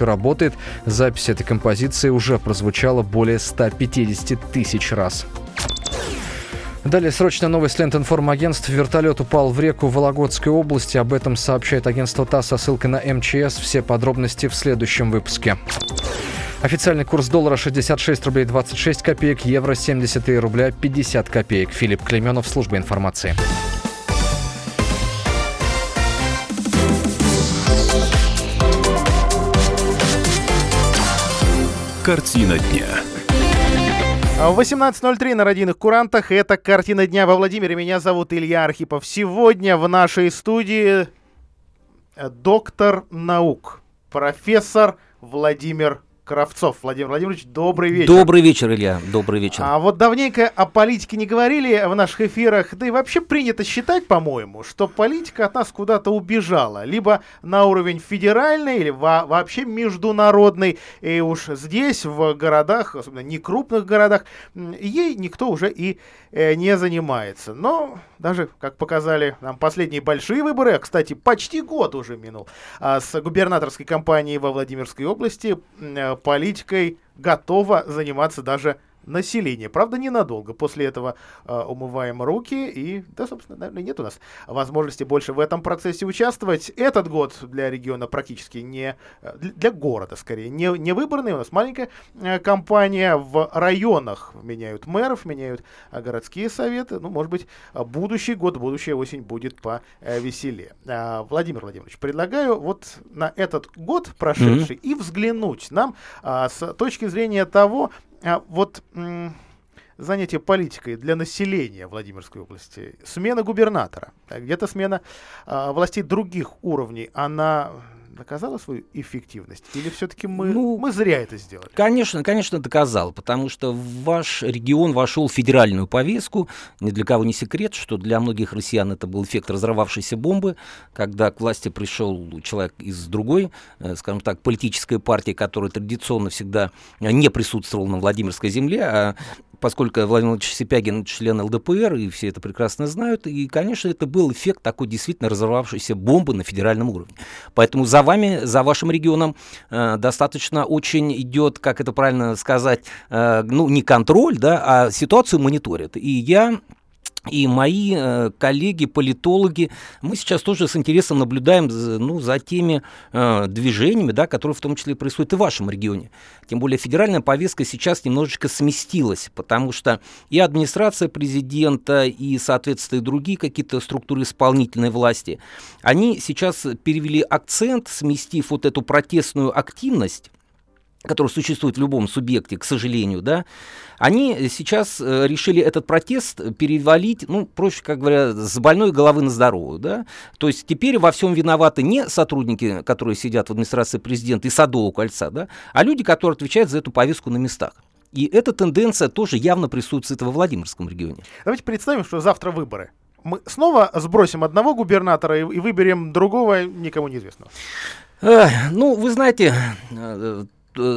работает. Запись этой композиции уже прозвучала более 150 тысяч раз. Далее срочная новость лент информагентств. Вертолет упал в реку Вологодской области. Об этом сообщает агентство ТАСС со ссылкой на МЧС. Все подробности в следующем выпуске. Официальный курс доллара 66 рублей 26 копеек, евро 73 рубля 50 копеек. Филипп Клеменов, служба информации. Картина дня. В 18.03 на родийных курантах. Это «Картина дня» во Владимире. Меня зовут Илья Архипов. Сегодня в нашей студии э, доктор наук, профессор Владимир Кравцов. Владимир Владимирович, добрый вечер. Добрый вечер, Илья. Добрый вечер. А вот давненько о политике не говорили в наших эфирах, да и вообще принято считать, по-моему, что политика от нас куда-то убежала. Либо на уровень федеральный, или во вообще международный. И уж здесь, в городах, особенно не крупных городах, ей никто уже и не занимается. Но даже, как показали нам последние большие выборы, а, кстати, почти год уже минул, а, с губернаторской кампанией во Владимирской области, э, политикой готова заниматься даже население. Правда, ненадолго. После этого э, умываем руки и, да, собственно, наверное, нет у нас возможности больше в этом процессе участвовать. Этот год для региона практически не, для города скорее, не, не выборный. У нас маленькая э, компания в районах меняют мэров, меняют э, городские советы. Ну, может быть, будущий год, будущая осень будет повеселее. Э, Владимир Владимирович, предлагаю вот на этот год прошедший mm-hmm. и взглянуть нам э, с точки зрения того, вот занятие политикой для населения Владимирской области, смена губернатора, где-то смена а, властей других уровней, она доказала свою эффективность? Или все-таки мы, ну, мы зря это сделали? Конечно, конечно, доказал, потому что ваш регион вошел в федеральную повестку. Ни для кого не секрет, что для многих россиян это был эффект разорвавшейся бомбы, когда к власти пришел человек из другой, э, скажем так, политической партии, которая традиционно всегда не присутствовала на Владимирской земле, а поскольку Владимир Владимирович Сипягин член ЛДПР, и все это прекрасно знают, и, конечно, это был эффект такой действительно разорвавшейся бомбы на федеральном уровне. Поэтому за вами, за вашим регионом э, достаточно очень идет, как это правильно сказать, э, ну, не контроль, да, а ситуацию мониторят. И я и мои э, коллеги, политологи, мы сейчас тоже с интересом наблюдаем ну, за теми э, движениями, да, которые в том числе происходят и в вашем регионе. Тем более федеральная повестка сейчас немножечко сместилась, потому что и администрация президента, и, соответственно, и другие какие-то структуры исполнительной власти, они сейчас перевели акцент, сместив вот эту протестную активность который существует в любом субъекте, к сожалению, да, они сейчас э, решили этот протест перевалить, ну, проще, как говоря, с больной головы на здоровую, да. То есть теперь во всем виноваты не сотрудники, которые сидят в администрации президента и Садового кольца, да, а люди, которые отвечают за эту повестку на местах. И эта тенденция тоже явно присутствует во Владимирском регионе. Давайте представим, что завтра выборы. Мы снова сбросим одного губернатора и, и выберем другого, никому неизвестного. Ну, вы знаете, Э,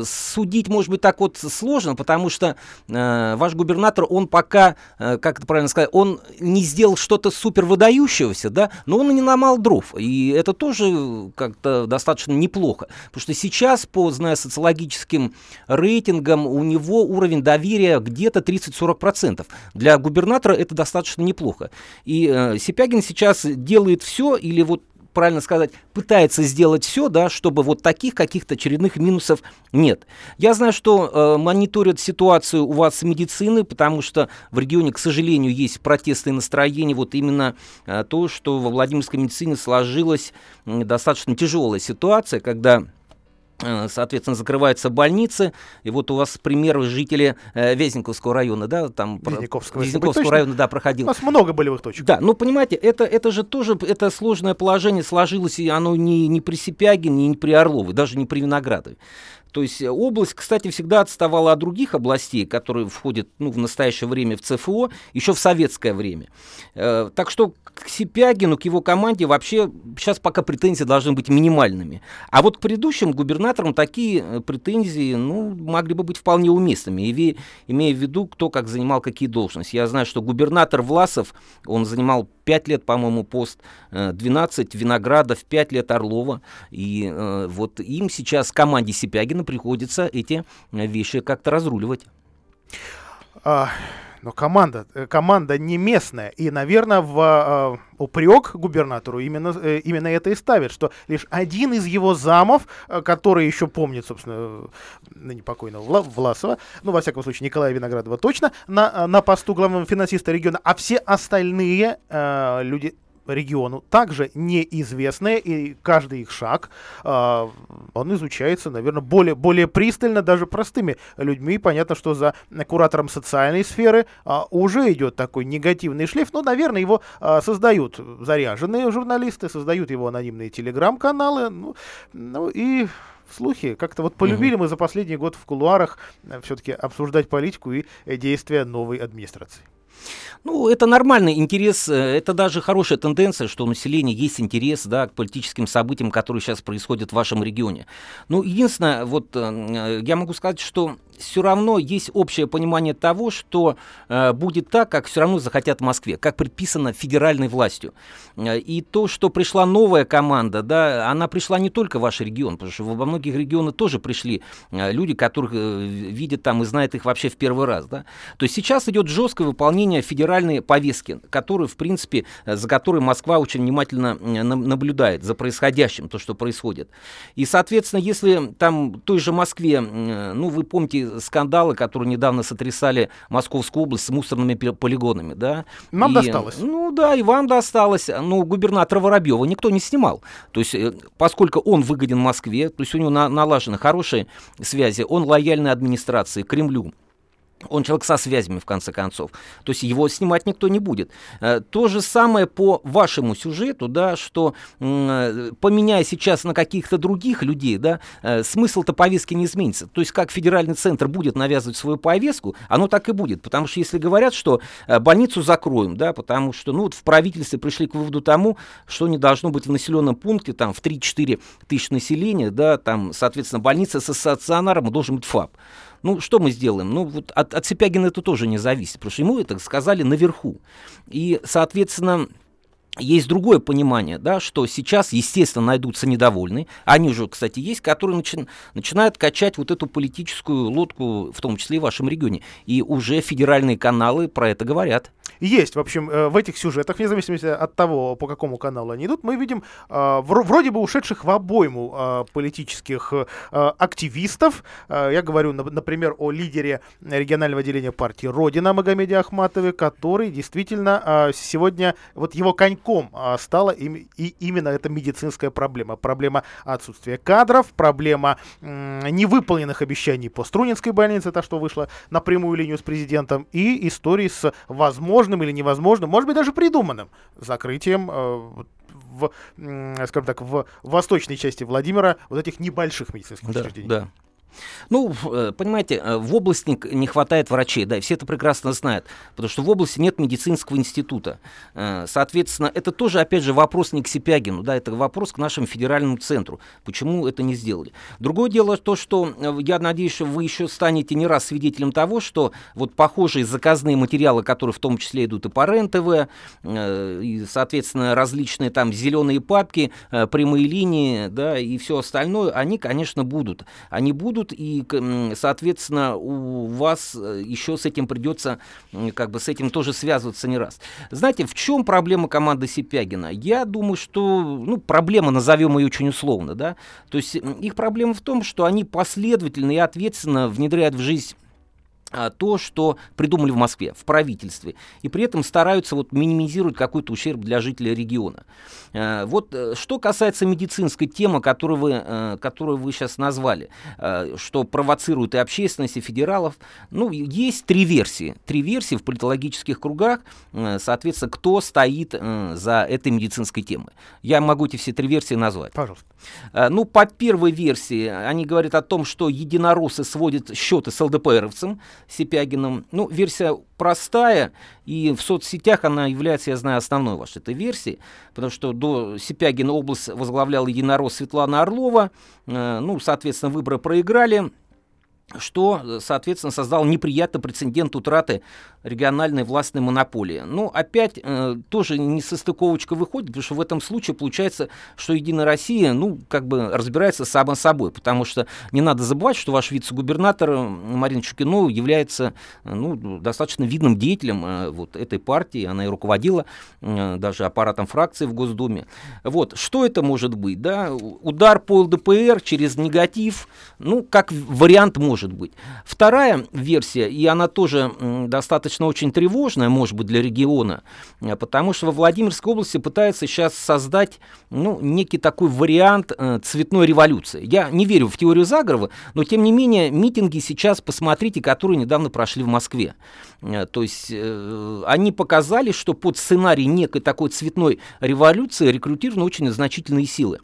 судить, может быть, так вот сложно, потому что э, ваш губернатор, он пока, э, как это правильно сказать, он не сделал что-то супер выдающегося, да, но он не намал дров, и это тоже как-то достаточно неплохо, потому что сейчас, по, зная социологическим рейтингам, у него уровень доверия где-то 30-40%. Для губернатора это достаточно неплохо. И э, Сипягин сейчас делает все, или вот правильно сказать, пытается сделать все, да, чтобы вот таких каких-то очередных минусов нет. Я знаю, что э, мониторят ситуацию у вас с медицины, потому что в регионе, к сожалению, есть протестные настроения, вот именно э, то, что во Владимирской медицине сложилась э, достаточно тяжелая ситуация, когда соответственно, закрываются больницы. И вот у вас пример жители э, Вязенковского района, да, там Вязенковского, Вязенковского района, да, проходил. У нас много болевых точек. Да, ну, понимаете, это, это же тоже, это сложное положение сложилось, и оно не, не при Сипягине, не при Орловой, даже не при Виноградове. То есть э, область, кстати, всегда отставала от других областей, которые входят ну, в настоящее время в ЦФО, еще в советское время. Э, так что к Сипягину, к его команде вообще сейчас пока претензии должны быть минимальными. А вот к предыдущим губернаторам такие э, претензии ну, могли бы быть вполне уместными, имея в виду, кто как занимал какие должности. Я знаю, что губернатор Власов, он занимал 5 лет, по-моему, пост, 12 э, Виноградов, 5 лет Орлова. И э, вот им сейчас, команде Сипягина, приходится эти вещи как-то разруливать. А, но команда, э, команда не местная. И, наверное, в э, упрек губернатору именно, э, именно это и ставит, что лишь один из его замов, э, который еще помнит, собственно, ныне покойного Вла Власова, ну, во всяком случае, Николая Виноградова точно, на, на посту главного финансиста региона, а все остальные э, люди региону также неизвестные, и каждый их шаг, э, он изучается, наверное, более, более пристально даже простыми людьми. Понятно, что за куратором социальной сферы э, уже идет такой негативный шлейф, но, наверное, его э, создают заряженные журналисты, создают его анонимные телеграм-каналы, ну, ну и слухи. Как-то вот полюбили угу. мы за последний год в кулуарах все-таки обсуждать политику и действия новой администрации. Ну, это нормальный интерес, э, это даже хорошая тенденция, что у населения есть интерес да, к политическим событиям, которые сейчас происходят в вашем регионе. Ну, единственное, вот э, я могу сказать, что все равно есть общее понимание того, что э, будет так, как все равно захотят в Москве, как предписано федеральной властью. Э, и то, что пришла новая команда, да, она пришла не только в ваш регион, потому что во многих регионах тоже пришли э, люди, которых э, видят там и знают их вообще в первый раз. Да. То есть сейчас идет жесткое выполнение федеральной повестки, которую, в принципе, э, за которой Москва очень внимательно наблюдает за происходящим, то, что происходит. И, соответственно, если там той же Москве, ну, вы помните, скандалы, которые недавно сотрясали Московскую область с мусорными полигонами, да. Нам и, досталось. Ну да, и вам досталось. Но губернатора Воробьева никто не снимал. То есть, э, поскольку он выгоден Москве, то есть у него на, налажены хорошие связи, он лояльный администрации, Кремлю. Он человек со связями, в конце концов. То есть его снимать никто не будет. Э, то же самое по вашему сюжету, да, что э, поменяя сейчас на каких-то других людей, да, э, смысл-то повестки не изменится. То есть как федеральный центр будет навязывать свою повестку, оно так и будет. Потому что если говорят, что больницу закроем, да, потому что ну, вот в правительстве пришли к выводу тому, что не должно быть в населенном пункте там в 3-4 тысячи населения, да, там, соответственно, больница со стационаром должен быть ФАП. Ну, что мы сделаем? Ну, вот от, от Сипягина это тоже не зависит, потому что ему это сказали наверху. И, соответственно, есть другое понимание, да, что сейчас, естественно, найдутся недовольные, они уже, кстати, есть, которые начи- начинают качать вот эту политическую лодку, в том числе и в вашем регионе. И уже федеральные каналы про это говорят. Есть, в общем, э, в этих сюжетах, вне зависимости от того, по какому каналу они идут, мы видим э, вроде бы ушедших в обойму э, политических активистов. Я говорю, например, о лидере регионального отделения партии «Родина» Магомеде Ахматове, который действительно сегодня, вот его коньком стала и именно эта медицинская проблема. Проблема отсутствия кадров, проблема невыполненных обещаний по Струнинской больнице, то, что вышло на прямую линию с президентом, и истории с возможностью возможным или невозможным, может быть, даже придуманным закрытием э, в, скажем так, в восточной части Владимира вот этих небольших медицинских да, учреждений. Да. Ну, э, понимаете, э, в области не хватает врачей, да, все это прекрасно знают, потому что в области нет медицинского института. Э, соответственно, это тоже, опять же, вопрос не к Сипягину, да, это вопрос к нашему федеральному центру. Почему это не сделали? Другое дело то, что я надеюсь, что вы еще станете не раз свидетелем того, что вот похожие заказные материалы, которые в том числе идут и по РЕН-ТВ, и, соответственно, различные там зеленые папки, прямые линии, да, и все остальное, они, конечно, будут. Они будут, будут, и, соответственно, у вас э, еще с этим придется, как бы с этим тоже связываться не раз. Знаете, в чем проблема команды Сипягина? Я думаю, что, ну, проблема, назовем ее очень условно, да, то есть их проблема в том, что они последовательно и ответственно внедряют в жизнь то, что придумали в Москве, в правительстве, и при этом стараются вот минимизировать какой-то ущерб для жителей региона. А, вот э, что касается медицинской темы, которую вы, э, которую вы сейчас назвали, э, что провоцирует и общественность, и федералов, ну, есть три версии. Три версии в политологических кругах, соответственно, кто стоит за этой медицинской темой. Я могу эти все три версии назвать. Пожалуйста. Ну, по первой версии, они говорят о том, что единороссы сводят счеты с ЛДПРовцем, Сипягиным. Ну, версия простая, и в соцсетях она является, я знаю, основной вашей этой версией, потому что до Сипягина область возглавлял единорос Светлана Орлова, э, ну, соответственно, выборы проиграли, что, соответственно, создал неприятный прецедент утраты региональной властной монополии. Ну, опять э, тоже несостыковочка выходит, потому что в этом случае получается, что Единая Россия, ну, как бы разбирается сама собой, потому что не надо забывать, что ваш вице-губернатор Марина Чукинова является, ну, достаточно видным деятелем э, вот этой партии, она и руководила э, даже аппаратом фракции в Госдуме. Вот, что это может быть, да? Удар по ЛДПР через негатив, ну, как вариант может быть. Вторая версия, и она тоже достаточно достаточно очень тревожная, может быть, для региона, э, потому что во Владимирской области пытаются сейчас создать ну, некий такой вариант э, цветной революции. Я не верю в теорию заговора, но тем не менее митинги сейчас, посмотрите, которые недавно прошли в Москве. Э, то есть э, они показали, что под сценарий некой такой цветной революции рекрутированы очень значительные силы.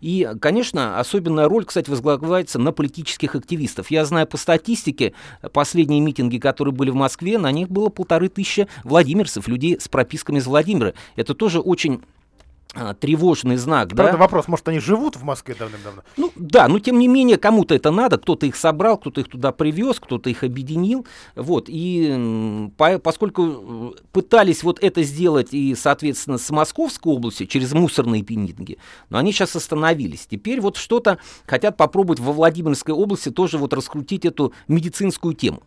И, конечно, особенная роль, кстати, возглавляется на политических активистов. Я знаю по статистике, последние митинги, которые были в Москве, на них было полторы тысячи владимирцев, людей с прописками из Владимира. Это тоже очень а, тревожный знак. Правда, да? вопрос, может, они живут в Москве давным-давно? Ну да, но тем не менее, кому-то это надо, кто-то их собрал, кто-то их туда привез, кто-то их объединил. Вот, и по, поскольку э, пытались вот это сделать и, соответственно, с Московской области через мусорные пенитинги, но они сейчас остановились. Теперь вот что-то хотят попробовать во Владимирской области тоже вот раскрутить эту медицинскую тему.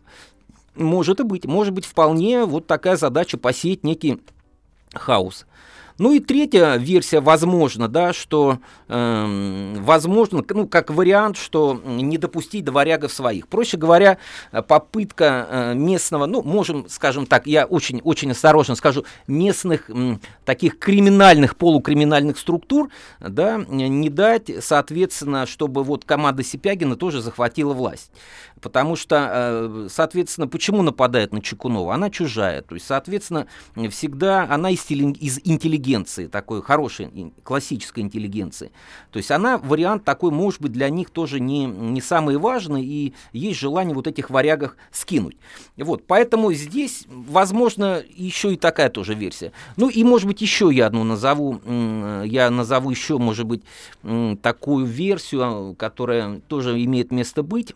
Может и быть, может быть вполне вот такая задача посеять некий хаос. Ну и третья версия, возможно, да, что э, возможно, ну, как вариант, что не допустить дворягов своих. Проще говоря, попытка э, местного, ну, можем, скажем так, я очень, очень осторожно скажу, местных э, таких криминальных, полукриминальных структур, да, не дать, соответственно, чтобы вот команда Сипягина тоже захватила власть. Потому что, э, соответственно, почему нападает на Чекунова? Она чужая. То есть, соответственно, всегда она из, интеллигенции, такой хорошей, классической интеллигенции. То есть она, вариант такой, может быть, для них тоже не, не самый важный, и есть желание вот этих варягах скинуть. Вот, поэтому здесь, возможно, еще и такая тоже версия. Ну и, может быть, еще я одну назову, я назову еще, может быть, такую версию, которая тоже имеет место быть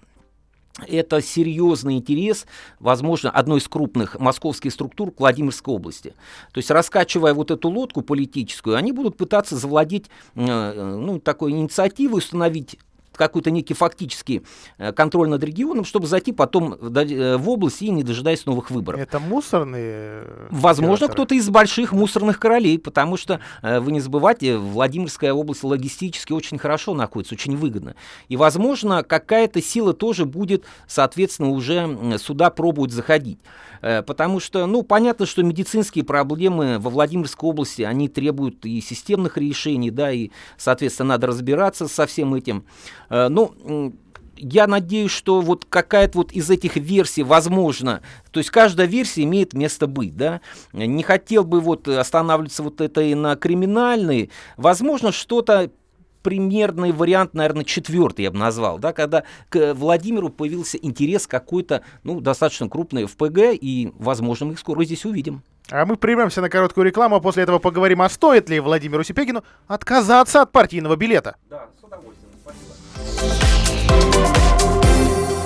это серьезный интерес, возможно, одной из крупных московских структур Владимирской области. То есть, раскачивая вот эту лодку политическую, они будут пытаться завладеть э, э, ну, такой инициативой, установить какой-то некий фактический э, контроль над регионом, чтобы зайти потом э, в область и не дожидаясь новых выборов. Это мусорные? Э, Возможно, кто-то из больших мусорных королей, потому что, вы не забывайте, Владимирская область логистически очень хорошо находится, очень выгодно. И, возможно, какая-то сила тоже будет, соответственно, уже сюда пробовать заходить. Потому что, ну, понятно, что медицинские проблемы во Владимирской области, они требуют и системных решений, да, и, соответственно, надо разбираться со всем этим. Э, ну, я надеюсь, что вот какая-то вот из этих версий возможно, то есть каждая версия имеет место быть, да. Не хотел бы вот останавливаться вот этой на криминальной, возможно, что-то примерный вариант, наверное, четвертый я бы назвал, да, когда к Владимиру появился интерес какой-то, ну, достаточно крупный ФПГ, и, возможно, мы их скоро здесь увидим. А мы прервемся на короткую рекламу, а после этого поговорим, а стоит ли Владимиру Сипегину отказаться от партийного билета. Да, с удовольствием.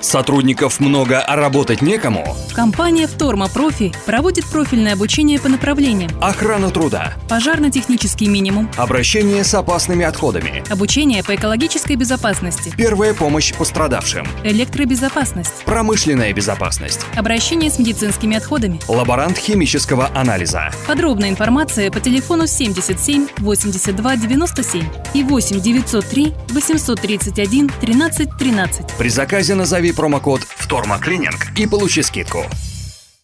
Сотрудников много, а работать некому? Компания «Вторма Профи» проводит профильное обучение по направлениям. Охрана труда, пожарно-технический минимум, обращение с опасными отходами, обучение по экологической безопасности, первая помощь пострадавшим, электробезопасность, промышленная безопасность, обращение с медицинскими отходами, лаборант химического анализа. Подробная информация по телефону 77 82 97 и 8 903 831 13 13. При заказе назови промокод «Втормоклининг» и получи скидку.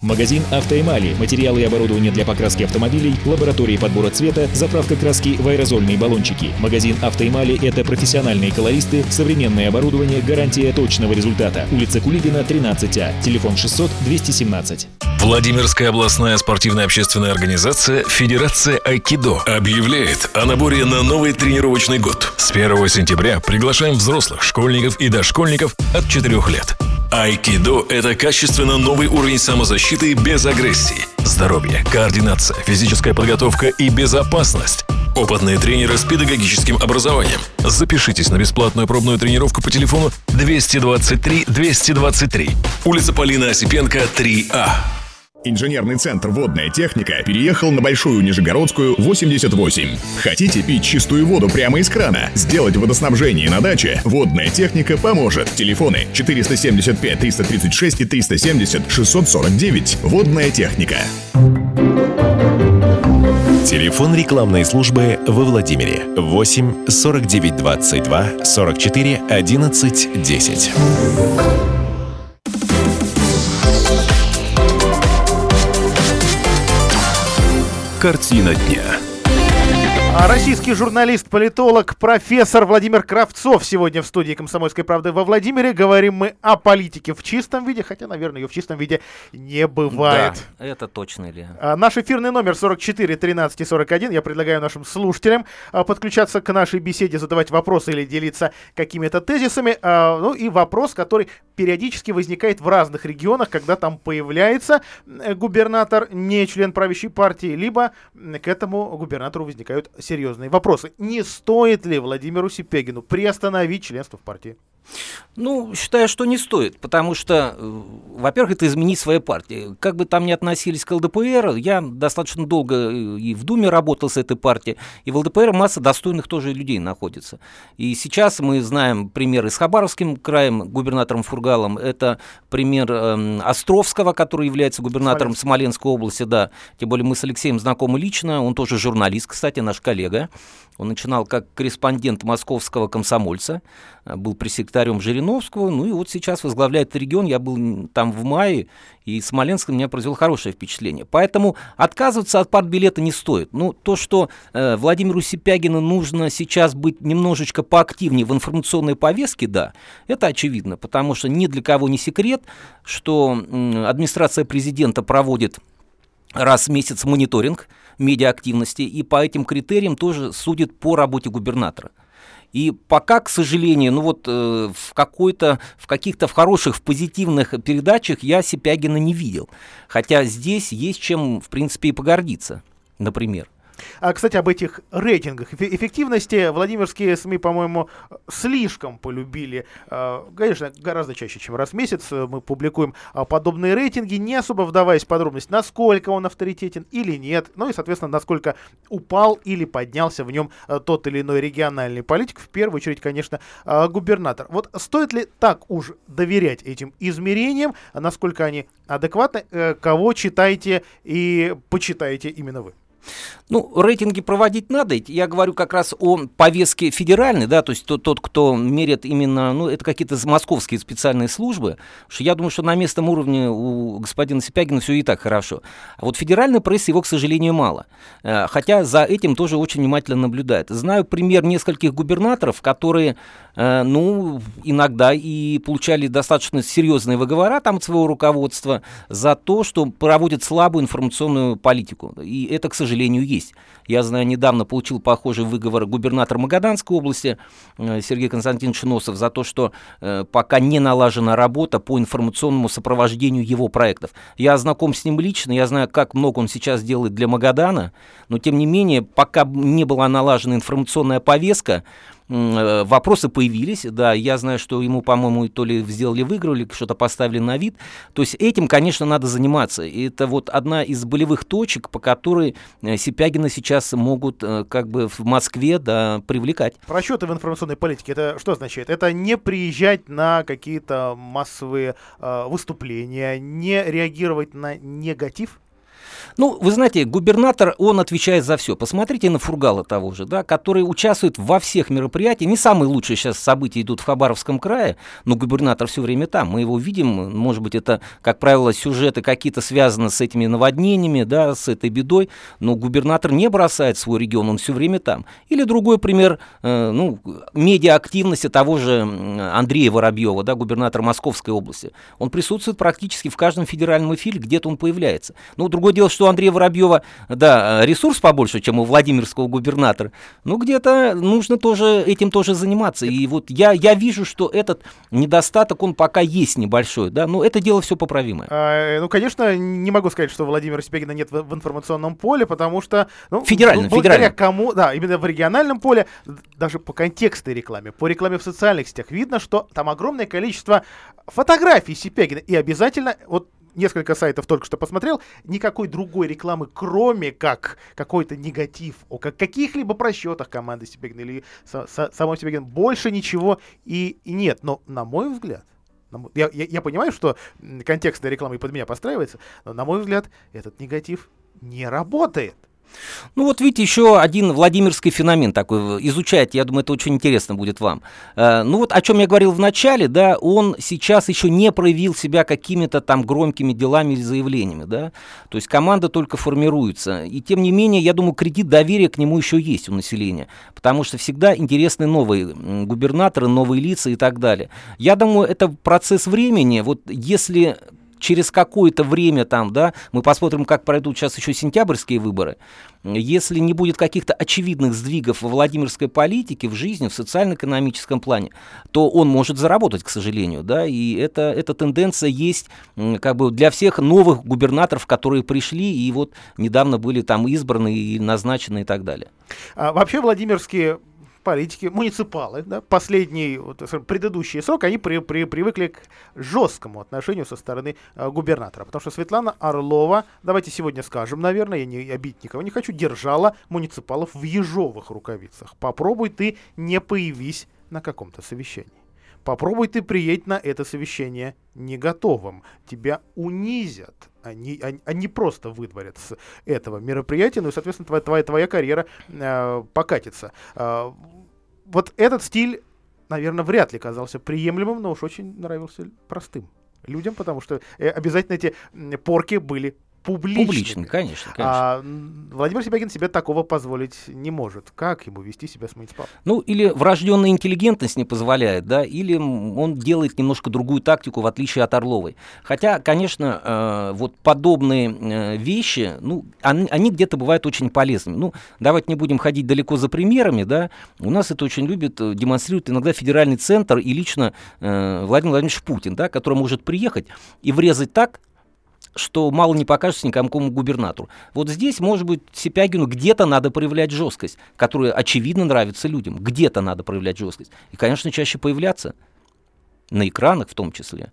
Магазин «Автоэмали». Материалы и оборудование для покраски автомобилей, лаборатории подбора цвета, заправка краски в аэрозольные баллончики. Магазин «Автоэмали» — это профессиональные колористы, современное оборудование, гарантия точного результата. Улица Кулибина, 13А. Телефон 600 217. Владимирская областная спортивная общественная организация Федерация Айкидо объявляет о наборе на новый тренировочный год. С 1 сентября приглашаем взрослых, школьников и дошкольников от 4 лет. Айкидо – это качественно новый уровень самозащиты без агрессии. Здоровье, координация, физическая подготовка и безопасность. Опытные тренеры с педагогическим образованием. Запишитесь на бесплатную пробную тренировку по телефону 223 223. Улица Полина Осипенко, 3А. Инженерный центр «Водная техника» переехал на Большую Нижегородскую, 88. Хотите пить чистую воду прямо из крана? Сделать водоснабжение на даче? «Водная техника» поможет. Телефоны 475 336 и 370 649. «Водная техника». Телефон рекламной службы во Владимире 8 49 22 44 11 10. Картина дня. А российский журналист-политолог, профессор Владимир Кравцов сегодня в студии «Комсомольской правды» во Владимире. Говорим мы о политике в чистом виде, хотя, наверное, ее в чистом виде не бывает. Да, это точно, Илья. А, наш эфирный номер 44 13 41. Я предлагаю нашим слушателям а, подключаться к нашей беседе, задавать вопросы или делиться какими-то тезисами. А, ну и вопрос, который периодически возникает в разных регионах, когда там появляется губернатор, не член правящей партии, либо к этому губернатору возникают серьезные вопросы. Не стоит ли Владимиру Сипегину приостановить членство в партии? Ну, считаю, что не стоит, потому что, э, во-первых, это изменить свою партию. Как бы там ни относились к ЛДПР, я достаточно долго э, и в Думе работал с этой партией, и в ЛДПР масса достойных тоже людей находится. И сейчас мы знаем примеры с Хабаровским краем, губернатором Фургалом, это пример э, Островского, который является губернатором Смоленск. Смоленской области, да, тем более мы с Алексеем знакомы лично, он тоже журналист, кстати, наш коллега. Он начинал как корреспондент московского комсомольца, был пресс-секретарем Жириновского, ну и вот сейчас возглавляет регион, я был там в мае, и Смоленск меня произвел хорошее впечатление. Поэтому отказываться от партбилета не стоит. Ну, то, что э, Владимиру Сипягину нужно сейчас быть немножечко поактивнее в информационной повестке, да, это очевидно, потому что ни для кого не секрет, что э, администрация президента проводит раз в месяц мониторинг медиаактивности, и по этим критериям тоже судит по работе губернатора. И пока, к сожалению, ну вот э, в какой-то, в каких-то в хороших, в позитивных передачах я Сипягина не видел. Хотя здесь есть чем, в принципе, и погордиться, например. А, кстати, об этих рейтингах эффективности Владимирские СМИ, по-моему, слишком полюбили. А, конечно, гораздо чаще, чем раз в месяц э, мы публикуем а, подобные рейтинги, не особо вдаваясь в подробность, насколько он авторитетен или нет, ну и, соответственно, насколько упал или поднялся в нем э, тот или иной региональный политик, в первую очередь, конечно, губернатор. Вот стоит ли так уж доверять этим измерениям, насколько они адекватны, э, кого читаете и почитаете именно вы? Ну, рейтинги проводить надо. Я говорю как раз о повестке федеральной, да, то есть тот, тот кто меряет именно, ну, это какие-то московские специальные службы. Что я думаю, что на местном уровне у господина Сипягина все и так хорошо. А вот федеральной прессы его, к сожалению, мало. Э, хотя за этим тоже очень внимательно наблюдает. Знаю пример нескольких губернаторов, которые, э, ну, иногда и получали достаточно серьезные выговора там от своего руководства за то, что проводят слабую информационную политику. И это, к сожалению, есть. Я знаю, недавно получил похожий выговор губернатор Магаданской области э, Сергей Константинович Носов за то, что э, пока не налажена работа по информационному сопровождению его проектов. Я знаком с ним лично, я знаю, как много он сейчас делает для Магадана, но тем не менее, пока не была налажена информационная повестка, вопросы появились, да, я знаю, что ему, по-моему, то ли сделали выиграли, что-то поставили на вид. То есть этим, конечно, надо заниматься. И это вот одна из болевых точек, по которой э, Сипягина сейчас могут э, как бы в Москве да, привлекать. Расчеты в информационной политике, это что означает? Это не приезжать на какие-то массовые э, выступления, не реагировать на негатив? Ну, вы знаете, губернатор, он отвечает за все. Посмотрите на Фургала того же, да, который участвует во всех мероприятиях. Не самые лучшие сейчас события идут в Хабаровском крае, но губернатор все время там. Мы его видим, может быть, это, как правило, сюжеты какие-то связаны с этими наводнениями, да, с этой бедой, но губернатор не бросает свой регион, он все время там. Или другой пример, э, ну, медиа-активности того же Андрея Воробьева, да, губернатор Московской области. Он присутствует практически в каждом федеральном эфире, где-то он появляется. Ну, другое дело, что у Андрея Воробьева, да, ресурс побольше, чем у Владимирского губернатора. Ну, где-то нужно тоже этим тоже заниматься. И вот я, я вижу, что этот недостаток, он пока есть небольшой, да, но это дело все поправимое. А, ну, конечно, не могу сказать, что Владимира Сипягина нет в, в информационном поле, потому что... Ну, федеральном, благодаря кому, да, именно в региональном поле, даже по контекстной рекламе, по рекламе в социальных сетях, видно, что там огромное количество фотографий Сипягина. И обязательно, вот несколько сайтов только что посмотрел, никакой другой рекламы, кроме как какой-то негатив о как каких-либо просчетах команды Сипегина или са- са- самой Сипегина, больше ничего и, нет. Но, на мой взгляд, я, я, я понимаю, что контекстная реклама и под меня подстраивается, но, на мой взгляд, этот негатив не работает. Ну вот видите, еще один Владимирский феномен такой, изучайте, я думаю, это очень интересно будет вам. Э, ну вот о чем я говорил в начале, да, он сейчас еще не проявил себя какими-то там громкими делами или заявлениями, да, то есть команда только формируется, и тем не менее, я думаю, кредит доверия к нему еще есть у населения, потому что всегда интересны новые губернаторы, новые лица и так далее. Я думаю, это процесс времени, вот если через какое-то время там, да, мы посмотрим, как пройдут сейчас еще сентябрьские выборы, если не будет каких-то очевидных сдвигов во Владимирской политике, в жизни, в социально-экономическом плане, то он может заработать, к сожалению, да, и это, эта тенденция есть как бы для всех новых губернаторов, которые пришли и вот недавно были там избраны и назначены и так далее. А, вообще Владимирские политики, муниципалы, да, последний, вот, предыдущий срок, они при, при, привыкли к жесткому отношению со стороны э, губернатора. Потому что Светлана Орлова, давайте сегодня скажем, наверное, я не обидеть никого не хочу, держала муниципалов в ежовых рукавицах. Попробуй ты не появись на каком-то совещании. Попробуй ты приедь на это совещание не готовым. Тебя унизят. Они, они, они просто выдворят с этого мероприятия, ну и, соответственно, твоя, твоя, твоя карьера э, покатится. Э, вот этот стиль, наверное, вряд ли казался приемлемым, но уж очень нравился простым людям, потому что э, обязательно эти порки были публичными. Публичными, конечно, конечно. А Владимир Себягин себе такого позволить не может. Как ему вести себя с муниципалом? Ну, или врожденная интеллигентность не позволяет, да, или он делает немножко другую тактику, в отличие от Орловой. Хотя, конечно, э, вот подобные э, вещи, ну, они, они где-то бывают очень полезными. Ну, давайте не будем ходить далеко за примерами, да, у нас это очень любит, э, демонстрирует иногда федеральный центр и лично э, Владимир Владимирович Путин, да, который может приехать и врезать так, что мало не покажется никакому губернатору. Вот здесь, может быть, Сипягину где-то надо проявлять жесткость, которая, очевидно, нравится людям. Где-то надо проявлять жесткость. И, конечно, чаще появляться. На экранах в том числе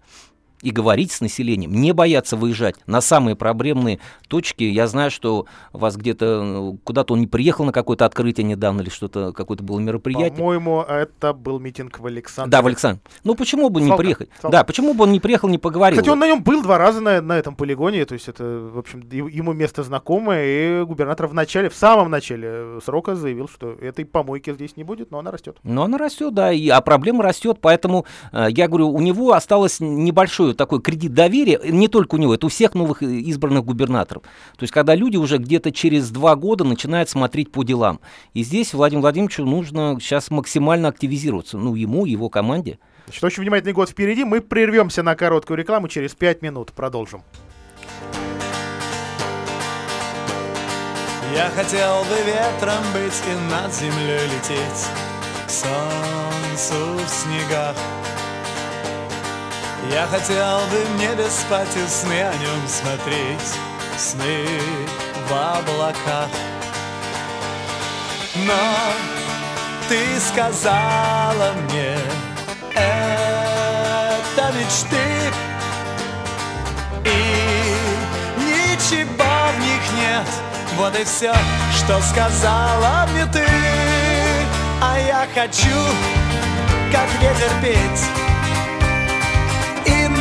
и говорить с населением, не бояться выезжать на самые проблемные точки. Я знаю, что у вас где-то ну, куда-то он не приехал на какое-то открытие недавно или что-то, какое-то было мероприятие. По-моему, это был митинг в Александре. Да, в Александре. Ну почему бы Салка. не приехать? Салка. Да, почему бы он не приехал, не поговорил? Кстати, он на нем был два раза на, на этом полигоне, то есть это, в общем, ему место знакомое, и губернатор в начале, в самом начале срока заявил, что этой помойки здесь не будет, но она растет. Но она растет, да, и, а проблема растет, поэтому э, я говорю, у него осталось небольшое такой кредит доверия, не только у него, это у всех новых избранных губернаторов. То есть, когда люди уже где-то через два года начинают смотреть по делам. И здесь Владимиру Владимировичу нужно сейчас максимально активизироваться. Ну, ему, его команде. Значит, очень внимательный год впереди. Мы прервемся на короткую рекламу. Через пять минут продолжим. Я хотел бы ветром быть и над землей лететь К солнцу в снегах я хотел бы в небе спать и сны о нем смотреть. Сны в облаках. Но ты сказала мне Это мечты И ничего в них нет. Вот и все, что сказала мне ты. А я хочу, как ветер петь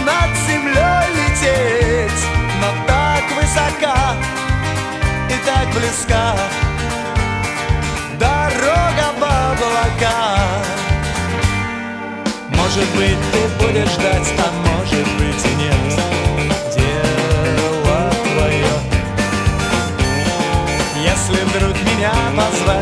над землей лететь, но так высоко, близка Дорога в облака. Может быть, ты будешь ждать, а может быть и нет. Дело твое. Если вдруг меня позвать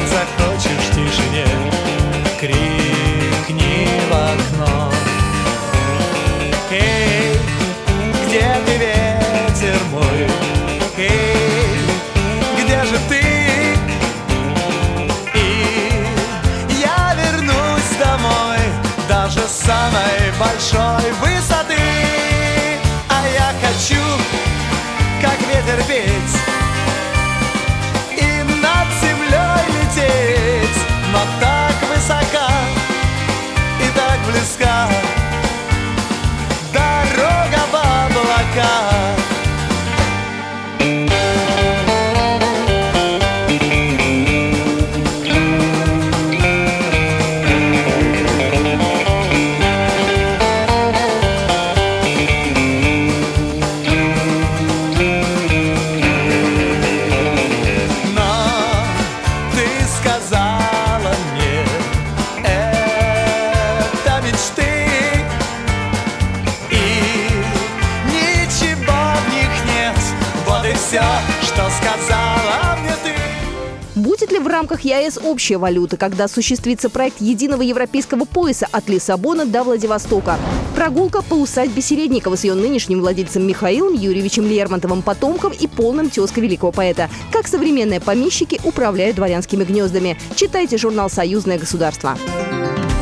ЕАЭС общая валюта, когда осуществится проект единого европейского пояса от Лиссабона до Владивостока? Прогулка по усадьбе Середникова с ее нынешним владельцем Михаилом Юрьевичем Лермонтовым, потомком и полным тезкой великого поэта. Как современные помещики управляют дворянскими гнездами. Читайте журнал «Союзное государство».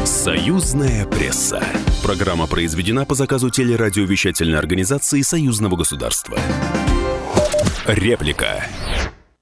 Союзная пресса. Программа произведена по заказу телерадиовещательной организации Союзного государства. Реплика.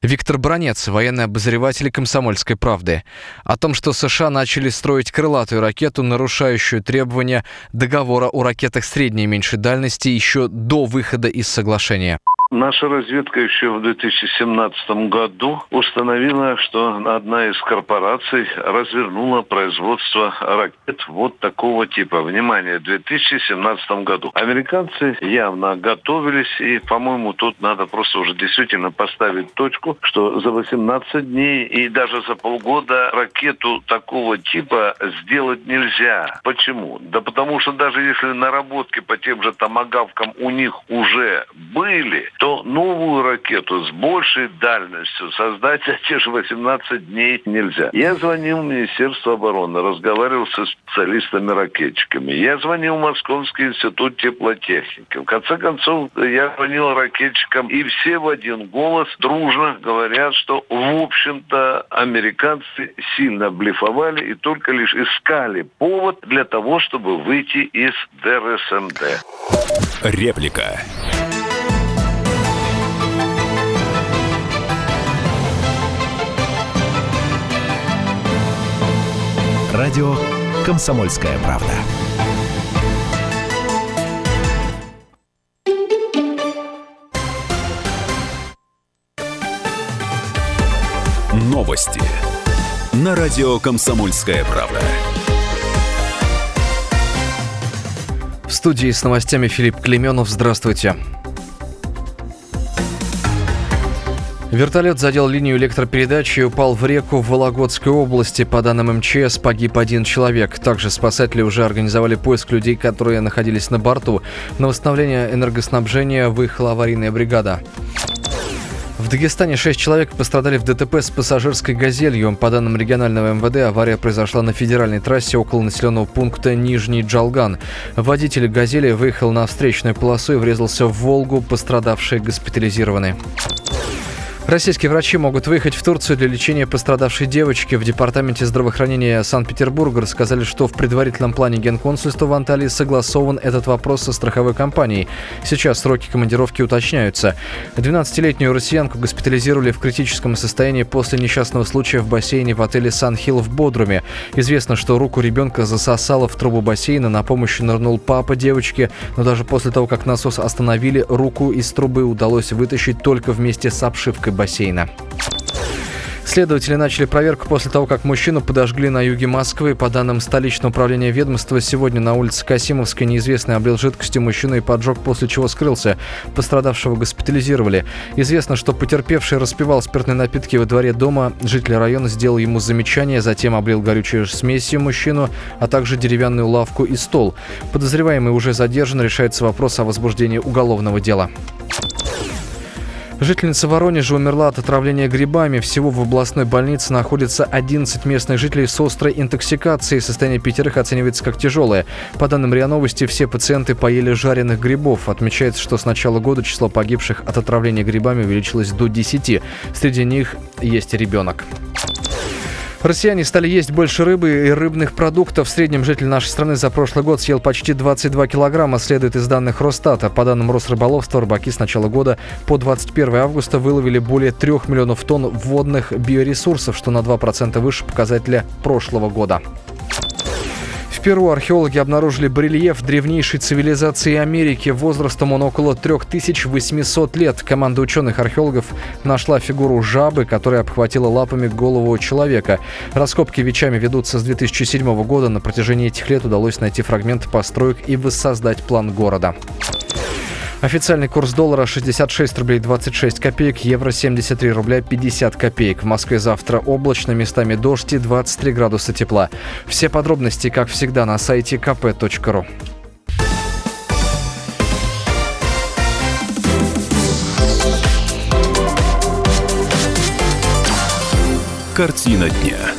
Виктор Бронец, военный обозреватель «Комсомольской правды». О том, что США начали строить крылатую ракету, нарушающую требования договора о ракетах средней и меньшей дальности еще до выхода из соглашения. Наша разведка еще в 2017 году установила, что одна из корпораций развернула производство ракет вот такого типа. Внимание, в 2017 году. Американцы явно готовились, и, по-моему, тут надо просто уже действительно поставить точку, что за 18 дней и даже за полгода ракету такого типа сделать нельзя. Почему? Да потому что даже если наработки по тем же томагавкам у них уже были, то новую ракету с большей дальностью создать за те же 18 дней нельзя. Я звонил в Министерство обороны, разговаривал со специалистами-ракетчиками. Я звонил в Московский институт теплотехники. В конце концов, я звонил ракетчикам, и все в один голос дружно говорят, что, в общем-то, американцы сильно блефовали и только лишь искали повод для того, чтобы выйти из ДРСМД. Реплика. Радио «Комсомольская правда». Новости. На радио «Комсомольская правда». В студии с новостями Филипп Клеменов. Здравствуйте. Вертолет задел линию электропередачи и упал в реку в Вологодской области. По данным МЧС, погиб один человек. Также спасатели уже организовали поиск людей, которые находились на борту. На восстановление энергоснабжения выехала аварийная бригада. В Дагестане 6 человек пострадали в ДТП с пассажирской «Газелью». По данным регионального МВД, авария произошла на федеральной трассе около населенного пункта Нижний Джалган. Водитель «Газели» выехал на встречную полосу и врезался в «Волгу». Пострадавшие госпитализированы. Российские врачи могут выехать в Турцию для лечения пострадавшей девочки. В Департаменте здравоохранения Санкт-Петербурга рассказали, что в предварительном плане Генконсульства в Анталии согласован этот вопрос со страховой компанией. Сейчас сроки командировки уточняются. 12-летнюю россиянку госпитализировали в критическом состоянии после несчастного случая в бассейне в отеле «Сан-Хилл» в Бодруме. Известно, что руку ребенка засосало в трубу бассейна. На помощь нырнул папа девочки, но даже после того, как насос остановили, руку из трубы удалось вытащить только вместе с обшивкой бассейна. Следователи начали проверку после того, как мужчину подожгли на юге Москвы. По данным столичного управления ведомства, сегодня на улице Касимовской неизвестный облил жидкостью мужчину и поджег, после чего скрылся. Пострадавшего госпитализировали. Известно, что потерпевший распивал спиртные напитки во дворе дома. Житель района сделал ему замечание, затем облил горючей смесью мужчину, а также деревянную лавку и стол. Подозреваемый уже задержан, решается вопрос о возбуждении уголовного дела. Жительница Воронежа умерла от отравления грибами. Всего в областной больнице находится 11 местных жителей с острой интоксикацией. Состояние пятерых оценивается как тяжелое. По данным РИА Новости, все пациенты поели жареных грибов. Отмечается, что с начала года число погибших от отравления грибами увеличилось до 10. Среди них есть ребенок. Россияне стали есть больше рыбы и рыбных продуктов. В среднем житель нашей страны за прошлый год съел почти 22 килограмма, следует из данных Росстата. По данным Росрыболовства, рыбаки с начала года по 21 августа выловили более 3 миллионов тонн водных биоресурсов, что на 2% выше показателя прошлого года. Перу археологи обнаружили барельеф древнейшей цивилизации Америки. Возрастом он около 3800 лет. Команда ученых-археологов нашла фигуру жабы, которая обхватила лапами голову человека. Раскопки вечами ведутся с 2007 года. На протяжении этих лет удалось найти фрагменты построек и воссоздать план города. Официальный курс доллара 66 рублей 26 копеек, евро 73 рубля 50 копеек. В Москве завтра облачно, местами дождь и 23 градуса тепла. Все подробности, как всегда, на сайте kp.ru. Картина дня.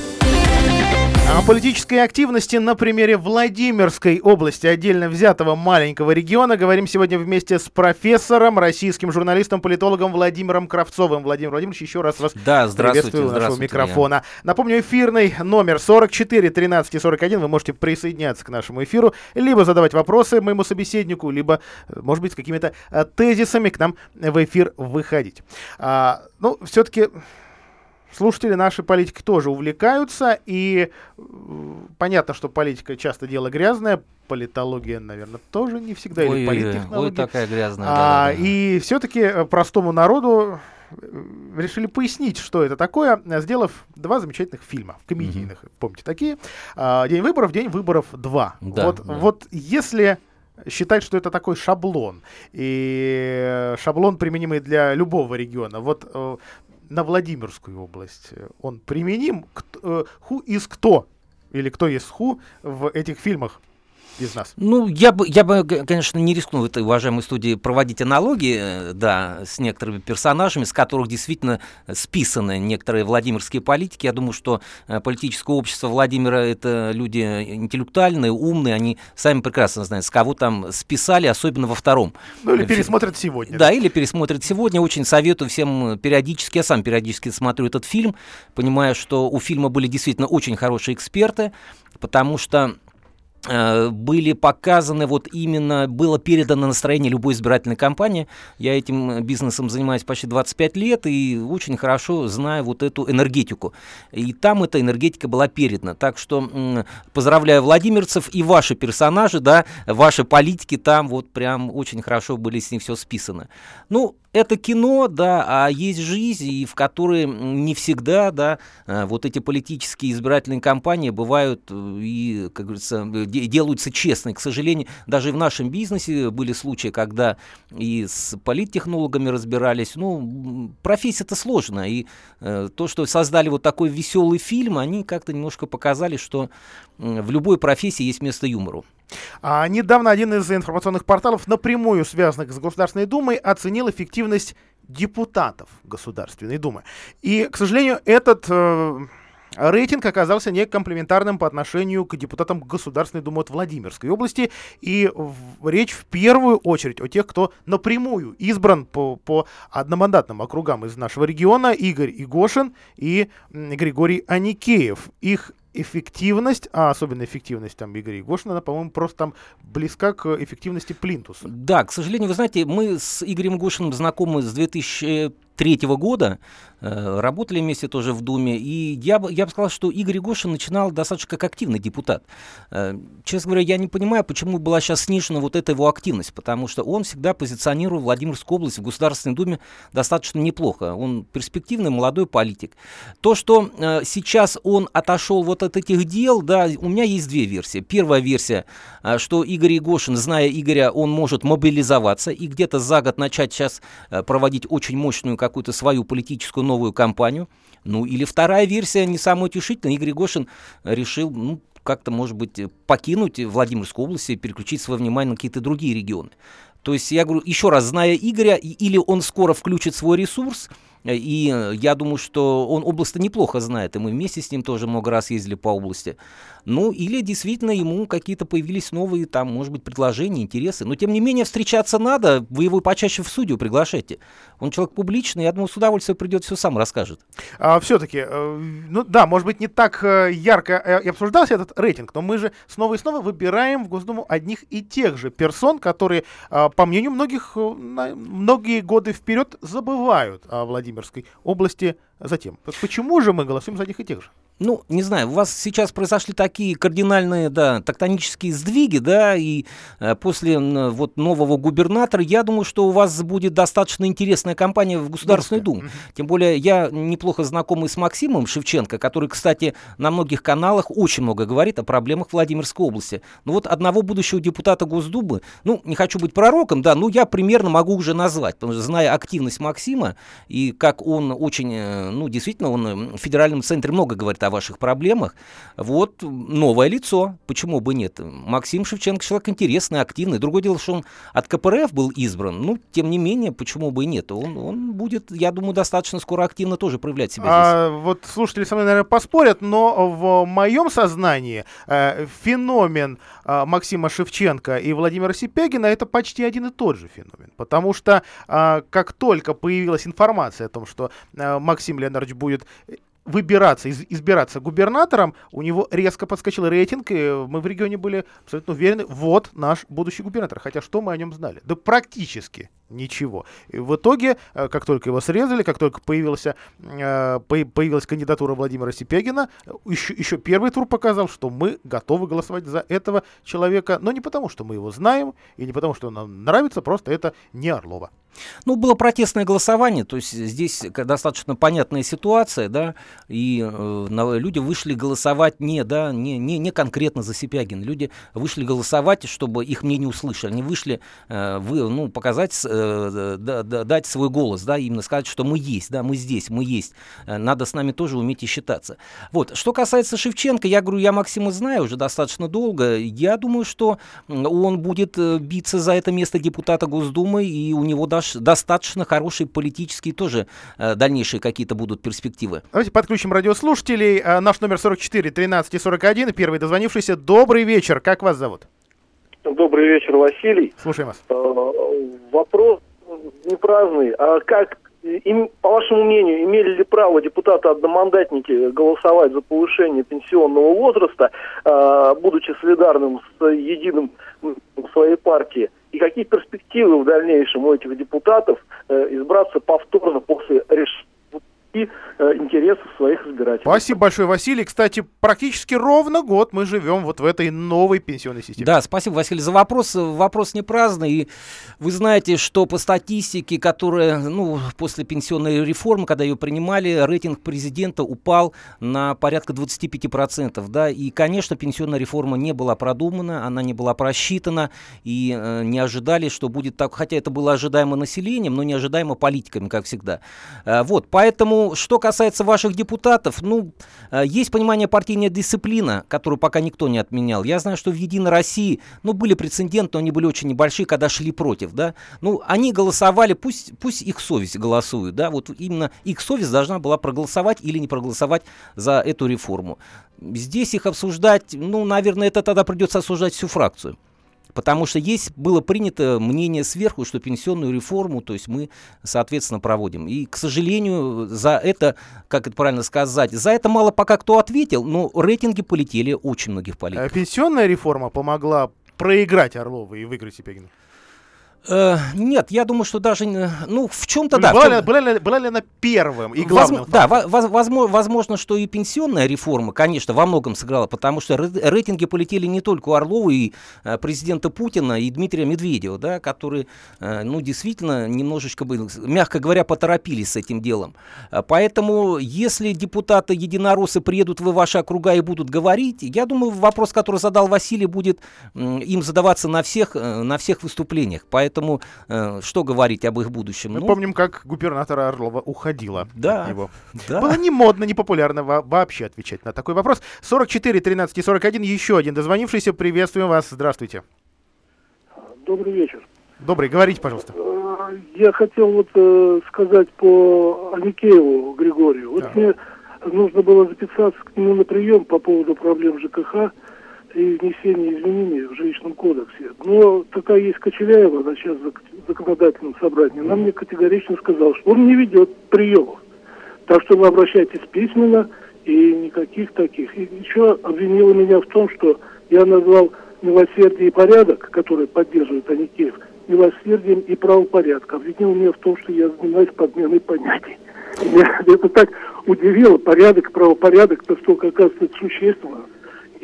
О политической активности на примере Владимирской области, отдельно взятого маленького региона, говорим сегодня вместе с профессором, российским журналистом, политологом Владимиром Кравцовым. Владимир Владимирович, еще раз вас да, приветствую у нашего микрофона. Я. Напомню, эфирный номер 44 13 41. Вы можете присоединяться к нашему эфиру, либо задавать вопросы моему собеседнику, либо, может быть, с какими-то э, тезисами к нам в эфир выходить. А, ну, все-таки слушатели наши политики тоже увлекаются, и э, понятно, что политика часто дело грязное, политология, наверное, тоже не всегда, ой, или политтехнология. Ой, такая грязная. А, да, да, да. И все-таки э, простому народу э, решили пояснить, что это такое, сделав два замечательных фильма, комедийных, mm-hmm. помните, такие. А, «День выборов», «День выборов 2». Да, вот, да. вот если считать, что это такой шаблон, и шаблон, применимый для любого региона, вот на Владимирскую область, он применим? Ху из кто? Или кто есть ху в этих фильмах? Из нас? Ну, я бы, я бы, конечно, не рискнул в этой уважаемой студии проводить аналогии, э, да, с некоторыми персонажами, с которых действительно списаны некоторые владимирские политики. Я думаю, что э, политическое общество Владимира — это люди интеллектуальные, умные, они сами прекрасно знают, с кого там списали, особенно во втором. Ну, или пересмотрят сегодня. Да, или пересмотрят сегодня. Очень советую всем периодически, я сам периодически смотрю этот фильм, понимая, что у фильма были действительно очень хорошие эксперты, потому что Э, были показаны, вот именно было передано настроение любой избирательной кампании. Я этим бизнесом занимаюсь почти 25 лет и очень хорошо знаю вот эту энергетику. И там эта энергетика была передана. Так что поздравляю владимирцев и ваши персонажи, да, ваши политики там вот прям очень хорошо были с ним все списаны. Ну, это кино, да, а есть жизнь, и в которой не всегда, да, э, вот эти политические избирательные кампании бывают э, и, как говорится, делаются честно. И, к сожалению, даже в нашем бизнесе были случаи, когда и с политтехнологами разбирались. Ну, профессия-то сложная, и э, то, что создали вот такой веселый фильм, они как-то немножко показали, что в любой профессии есть место юмору. А, недавно один из информационных порталов, напрямую связанных с Государственной Думой, оценил эффективность депутатов Государственной Думы. И, к сожалению, этот э, рейтинг оказался не комплементарным по отношению к депутатам Государственной Думы от Владимирской области. И в, речь в первую очередь о тех, кто напрямую избран по, по одномандатным округам из нашего региона. Игорь Игошин и Григорий Аникеев. Их эффективность, а особенно эффективность там Игоря Егошина, она, по-моему, просто там близка к эффективности Плинтуса. Да, к сожалению, вы знаете, мы с Игорем Гошиным знакомы с 2000 третьего года, э, работали вместе тоже в Думе, и я бы, я бы сказал, что Игорь Гошин начинал достаточно как активный депутат. Э, честно говоря, я не понимаю, почему была сейчас снижена вот эта его активность, потому что он всегда позиционировал Владимирскую область в Государственной Думе достаточно неплохо. Он перспективный молодой политик. То, что э, сейчас он отошел вот от этих дел, да, у меня есть две версии. Первая версия, что Игорь Егошин, зная Игоря, он может мобилизоваться и где-то за год начать сейчас проводить очень мощную какую-то свою политическую новую кампанию. Ну, или вторая версия, не самая утешительная, Игорь Гошин решил, ну, как-то, может быть, покинуть Владимирскую область и переключить свое внимание на какие-то другие регионы. То есть, я говорю, еще раз, зная Игоря, или он скоро включит свой ресурс, и я думаю, что он область неплохо знает, и мы вместе с ним тоже много раз ездили по области. Ну, или действительно ему какие-то появились новые, там, может быть, предложения, интересы. Но, тем не менее, встречаться надо, вы его почаще в судью приглашайте. Он человек публичный, я думаю, с удовольствием придет, все сам расскажет. А, все-таки, э, ну да, может быть, не так э, ярко э, и обсуждался этот рейтинг, но мы же снова и снова выбираем в Госдуму одних и тех же персон, которые, э, по мнению многих, многие годы вперед забывают о Владимирской области затем. Почему же мы голосуем за одних и тех же? Ну, не знаю, у вас сейчас произошли такие кардинальные, да, тектонические сдвиги, да, и э, после э, вот нового губернатора, я думаю, что у вас будет достаточно интересная кампания в Государственную Думу. Тем более я неплохо знакомый с Максимом Шевченко, который, кстати, на многих каналах очень много говорит о проблемах Владимирской области. Ну вот одного будущего депутата Госдумы, ну, не хочу быть пророком, да, ну, я примерно могу уже назвать, потому что зная активность Максима и как он очень, э, ну, действительно, он в федеральном центре много говорит о ваших проблемах. Вот новое лицо, почему бы нет? Максим Шевченко человек интересный, активный. Другое дело, что он от КПРФ был избран, ну, тем не менее, почему бы и нет? Он, он будет, я думаю, достаточно скоро активно тоже проявлять себя а. Вот слушатели со мной, наверное, поспорят, но в моем сознании э, феномен э, Максима Шевченко и Владимира Сипягина это почти один и тот же феномен. Потому что э, как только появилась информация о том, что э, Максим Леонидович будет выбираться, из, избираться губернатором, у него резко подскочил рейтинг, и мы в регионе были абсолютно уверены, вот наш будущий губернатор. Хотя что мы о нем знали? Да практически ничего. И в итоге, э, как только его срезали, как только появился, э, появилась кандидатура Владимира Сипягина, еще, еще первый тур показал, что мы готовы голосовать за этого человека, но не потому, что мы его знаем, и не потому, что нам нравится, просто это не Орлова. Ну, было протестное голосование, то есть здесь достаточно понятная ситуация, да, и э, люди вышли голосовать не, да, не, не, не конкретно за Сипягин, люди вышли голосовать, чтобы их мнение услышали, они вышли э, вы, ну, показать, э, да, да, дать свой голос, да, именно сказать, что мы есть, да, мы здесь, мы есть, э, надо с нами тоже уметь и считаться. Вот, что касается Шевченко, я говорю, я Максима знаю уже достаточно долго, я думаю, что он будет э, биться за это место депутата Госдумы, и у него даже достаточно хорошие политические тоже э, дальнейшие какие-то будут перспективы. Давайте подключим радиослушателей. Э, наш номер 44 13 41. Первый дозвонившийся. Добрый вечер. Как вас зовут? Добрый вечер, Василий. Слушаем вас. Э, вопрос не праздный. А как, им, по вашему мнению, имели ли право депутаты-одномандатники голосовать за повышение пенсионного возраста, э, будучи солидарным с единым своей партии? и какие перспективы в дальнейшем у этих депутатов э, избраться повторно после решения и э, интересов своих избирателей. Спасибо большое, Василий. Кстати, практически ровно год мы живем вот в этой новой пенсионной системе. Да, спасибо, Василий, за вопрос. Вопрос не праздный. И вы знаете, что по статистике, которая, ну, после пенсионной реформы, когда ее принимали, рейтинг президента упал на порядка 25%. Да, и, конечно, пенсионная реформа не была продумана, она не была просчитана, и э, не ожидали, что будет так, хотя это было ожидаемо населением, но не ожидаемо политиками, как всегда. Э, вот, поэтому что касается ваших депутатов, ну, э, есть понимание партийная дисциплина, которую пока никто не отменял. Я знаю, что в «Единой России», ну, были прецеденты, но они были очень небольшие, когда шли против, да. Ну, они голосовали, пусть, пусть их совесть голосует, да, вот именно их совесть должна была проголосовать или не проголосовать за эту реформу. Здесь их обсуждать, ну, наверное, это тогда придется осуждать всю фракцию. Потому что есть, было принято мнение сверху, что пенсионную реформу, то есть мы, соответственно, проводим. И, к сожалению, за это, как это правильно сказать, за это мало пока кто ответил, но рейтинги полетели очень многих политиков. Пенсионная реформа помогла проиграть Орлову и выиграть Сипягину? Э, нет, я думаю, что даже, ну, в чем-то да. Была, в ли, была, ли, была ли она первым и главным? Возможно, да, воз, возможно, возможно, что и пенсионная реформа, конечно, во многом сыграла, потому что рейтинги полетели не только у Орлова и э, президента Путина и Дмитрия Медведева, да, которые, э, ну, действительно, немножечко, мягко говоря, поторопились с этим делом. Э, поэтому, если депутаты единороссы приедут в ваши округа и будут говорить, я думаю, вопрос, который задал Василий, будет э, им задаваться на всех, э, на всех выступлениях. Поэтому Поэтому э, что говорить об их будущем? Мы ну, помним, как губернатора Орлова уходила да, от него. Да. Было не модно, не популярно вообще отвечать на такой вопрос. 44, 13 и 41, еще один дозвонившийся. Приветствуем вас. Здравствуйте. Добрый вечер. Добрый, говорите, пожалуйста. Э, я хотел вот э, сказать по Аникееву Григорию. Вот да. мне нужно было записаться к нему на прием по поводу проблем ЖКХ и внесение изменений в жилищном кодексе. Но такая есть Кочеляева, она сейчас в законодательном собрании, она мне категорично сказала, что он не ведет приемов. Так что вы обращайтесь письменно и никаких таких. И еще обвинила меня в том, что я назвал милосердие и порядок, который поддерживает Аникеев, милосердием и правопорядком. Обвинил меня в том, что я занимаюсь подменой понятий. Меня это так удивило, порядок, правопорядок, настолько оказывается существенно.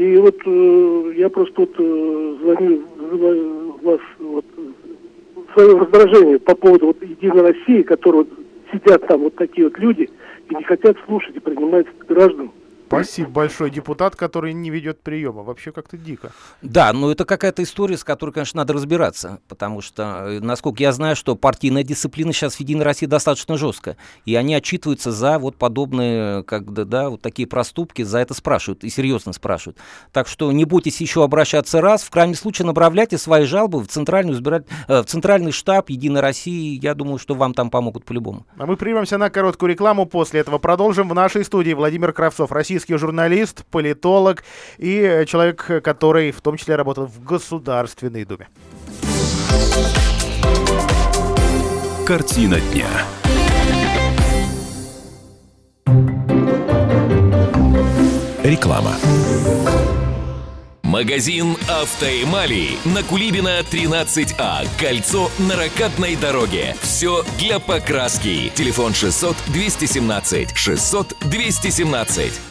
И вот э, я просто вот э, звоню, вызываю вас вот, свое раздражение по поводу вот Единой России, которые вот сидят там вот такие вот люди и не хотят слушать и принимать граждан Спасибо большое. Депутат, который не ведет приема. Вообще как-то дико. Да, но это какая-то история, с которой, конечно, надо разбираться. Потому что, э, насколько я знаю, что партийная дисциплина сейчас в Единой России достаточно жесткая. И они отчитываются за вот подобные, как да, да, вот такие проступки, за это спрашивают. И серьезно спрашивают. Так что не бойтесь еще обращаться раз. В крайнем случае направляйте свои жалобы в, центральную избиратель... Э, в центральный штаб Единой России. Я думаю, что вам там помогут по-любому. А мы прервемся на короткую рекламу. После этого продолжим. В нашей студии Владимир Кравцов, российский российский журналист, политолог и человек, который в том числе работал в Государственной Думе. Картина дня. Реклама. Магазин «Автоэмали» на Кулибина 13А. Кольцо на ракатной дороге. Все для покраски. Телефон 600 217 600 217.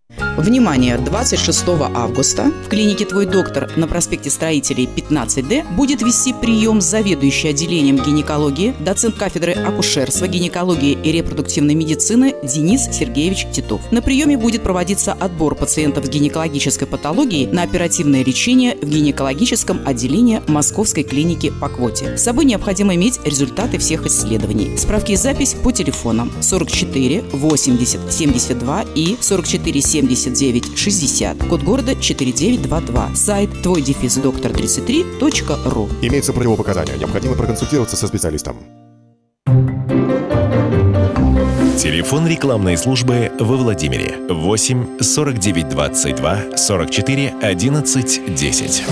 Внимание! 26 августа в клинике «Твой доктор» на проспекте Строителей 15D будет вести прием заведующий отделением гинекологии, доцент кафедры акушерства, гинекологии и репродуктивной медицины Денис Сергеевич Титов. На приеме будет проводиться отбор пациентов с гинекологической патологией на оперативное лечение в гинекологическом отделении Московской клиники по квоте. С собой необходимо иметь результаты всех исследований. Справки и запись по телефонам 44 80 72 и 44 70 79 60, код города 4922, сайт твой дефис доктор 33.ру. Имеется противопоказания, необходимо проконсультироваться со специалистом. Телефон рекламной службы во Владимире 8 49 22 44 11 10.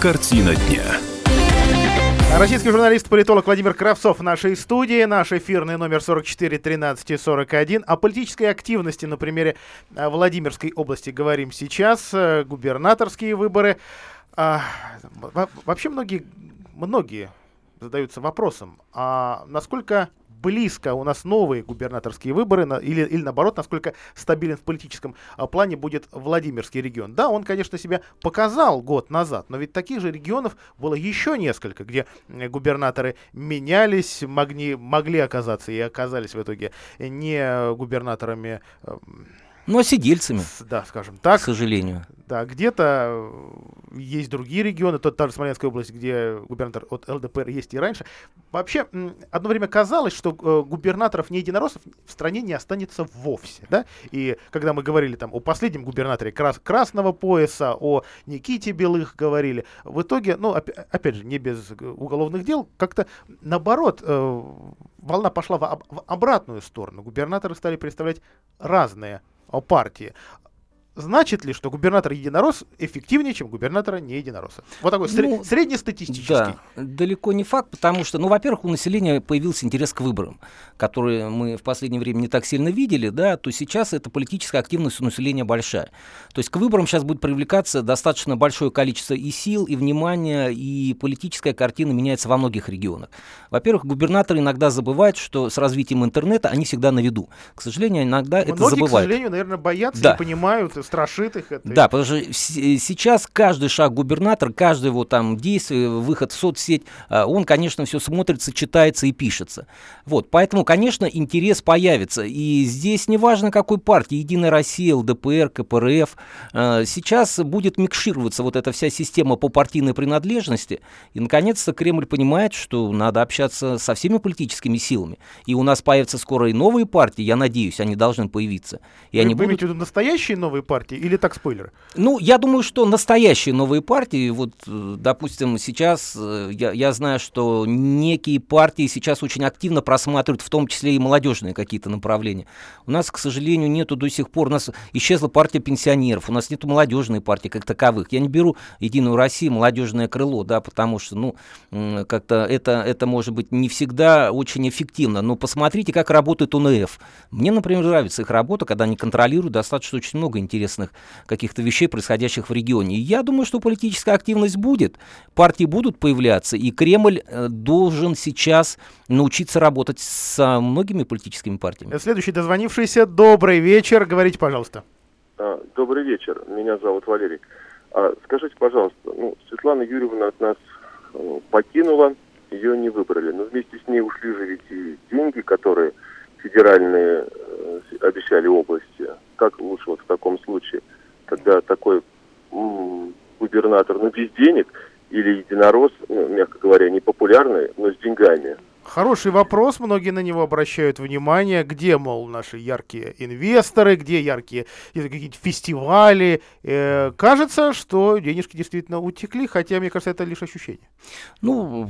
Картина дня. Российский журналист, политолог Владимир Кравцов в нашей студии. Наш эфирный номер 44 13 41. О политической активности на примере э, Владимирской области говорим сейчас. Э, губернаторские выборы. А, вообще многие, многие задаются вопросом, а насколько близко у нас новые губернаторские выборы, или, или наоборот, насколько стабилен в политическом а, плане будет Владимирский регион. Да, он, конечно, себя показал год назад, но ведь таких же регионов было еще несколько, где губернаторы менялись, могли, могли оказаться и оказались в итоге не губернаторами. Э, Ну, а сидельцами. Да, скажем так. К сожалению. Да, где-то есть другие регионы, тот та же Смоленская область, где губернатор от ЛДПР есть и раньше. Вообще, одно время казалось, что э, губернаторов не единороссов в стране не останется вовсе, да? И когда мы говорили там о последнем губернаторе крас красного пояса, о Никите Белых говорили, в итоге, ну, оп опять же, не без уголовных дел, как-то наоборот, э, волна пошла в, об в обратную сторону. Губернаторы стали представлять разные партии значит ли, что губернатор единорос эффективнее, чем губернатора не единоросса? Вот такой ну, среднестатистический. Да, далеко не факт, потому что, ну, во-первых, у населения появился интерес к выборам, которые мы в последнее время не так сильно видели, да, то сейчас эта политическая активность у населения большая. То есть к выборам сейчас будет привлекаться достаточно большое количество и сил, и внимания, и политическая картина меняется во многих регионах. Во-первых, губернаторы иногда забывают, что с развитием интернета они всегда на виду. К сожалению, иногда Многие, это забывают. к сожалению, наверное, боятся да. и понимают страшит их это. Да, потому что сейчас каждый шаг губернатора, каждый его там действие, выход в соцсеть, а, он, конечно, все смотрится, читается и пишется. Вот, поэтому, конечно, интерес появится. И здесь не важно, какой партии, Единая Россия, ЛДПР, КПРФ, а, сейчас будет микшироваться вот эта вся система по партийной принадлежности, и, наконец-то, Кремль понимает, что надо общаться со всеми политическими силами. И у нас появятся скоро и новые партии, я надеюсь, они должны появиться. И Вы они будут... настоящие новые партии или так спойлер? Ну, я думаю, что настоящие новые партии, вот, э, допустим, сейчас э, я, я знаю, что некие партии сейчас очень активно просматривают, в том числе и молодежные какие-то направления. У нас, к сожалению, нету до сих пор, у нас исчезла партия пенсионеров, у нас нету молодежной партии как таковых. Я не беру Единую Россию, молодежное крыло, да, потому что, ну, как-то это, это может быть не всегда очень эффективно. Но посмотрите, как работает УНФ. Мне, например, нравится их работа, когда они контролируют достаточно очень много интересных каких-то вещей, происходящих в регионе. И я думаю, что политическая активность будет, партии будут появляться, и Кремль э, должен сейчас научиться работать с многими политическими партиями. Следующий дозвонившийся. Добрый вечер. Говорите, пожалуйста. А, добрый вечер. Меня зовут Валерий. А, скажите, пожалуйста, ну, Светлана Юрьевна от нас ну, покинула, ее не выбрали. Но вместе с ней ушли же ведь и деньги, которые федеральные э, обещали области. Как лучше вот в таком случае? когда такой губернатор, ну, без денег, или единорос, ну, мягко говоря, непопулярный, но с деньгами. Хороший вопрос, многие на него обращают внимание, где, мол, наши яркие инвесторы, где яркие какие-то фестивали. Э, кажется, что денежки действительно утекли, хотя, мне кажется, это лишь ощущение. Ну,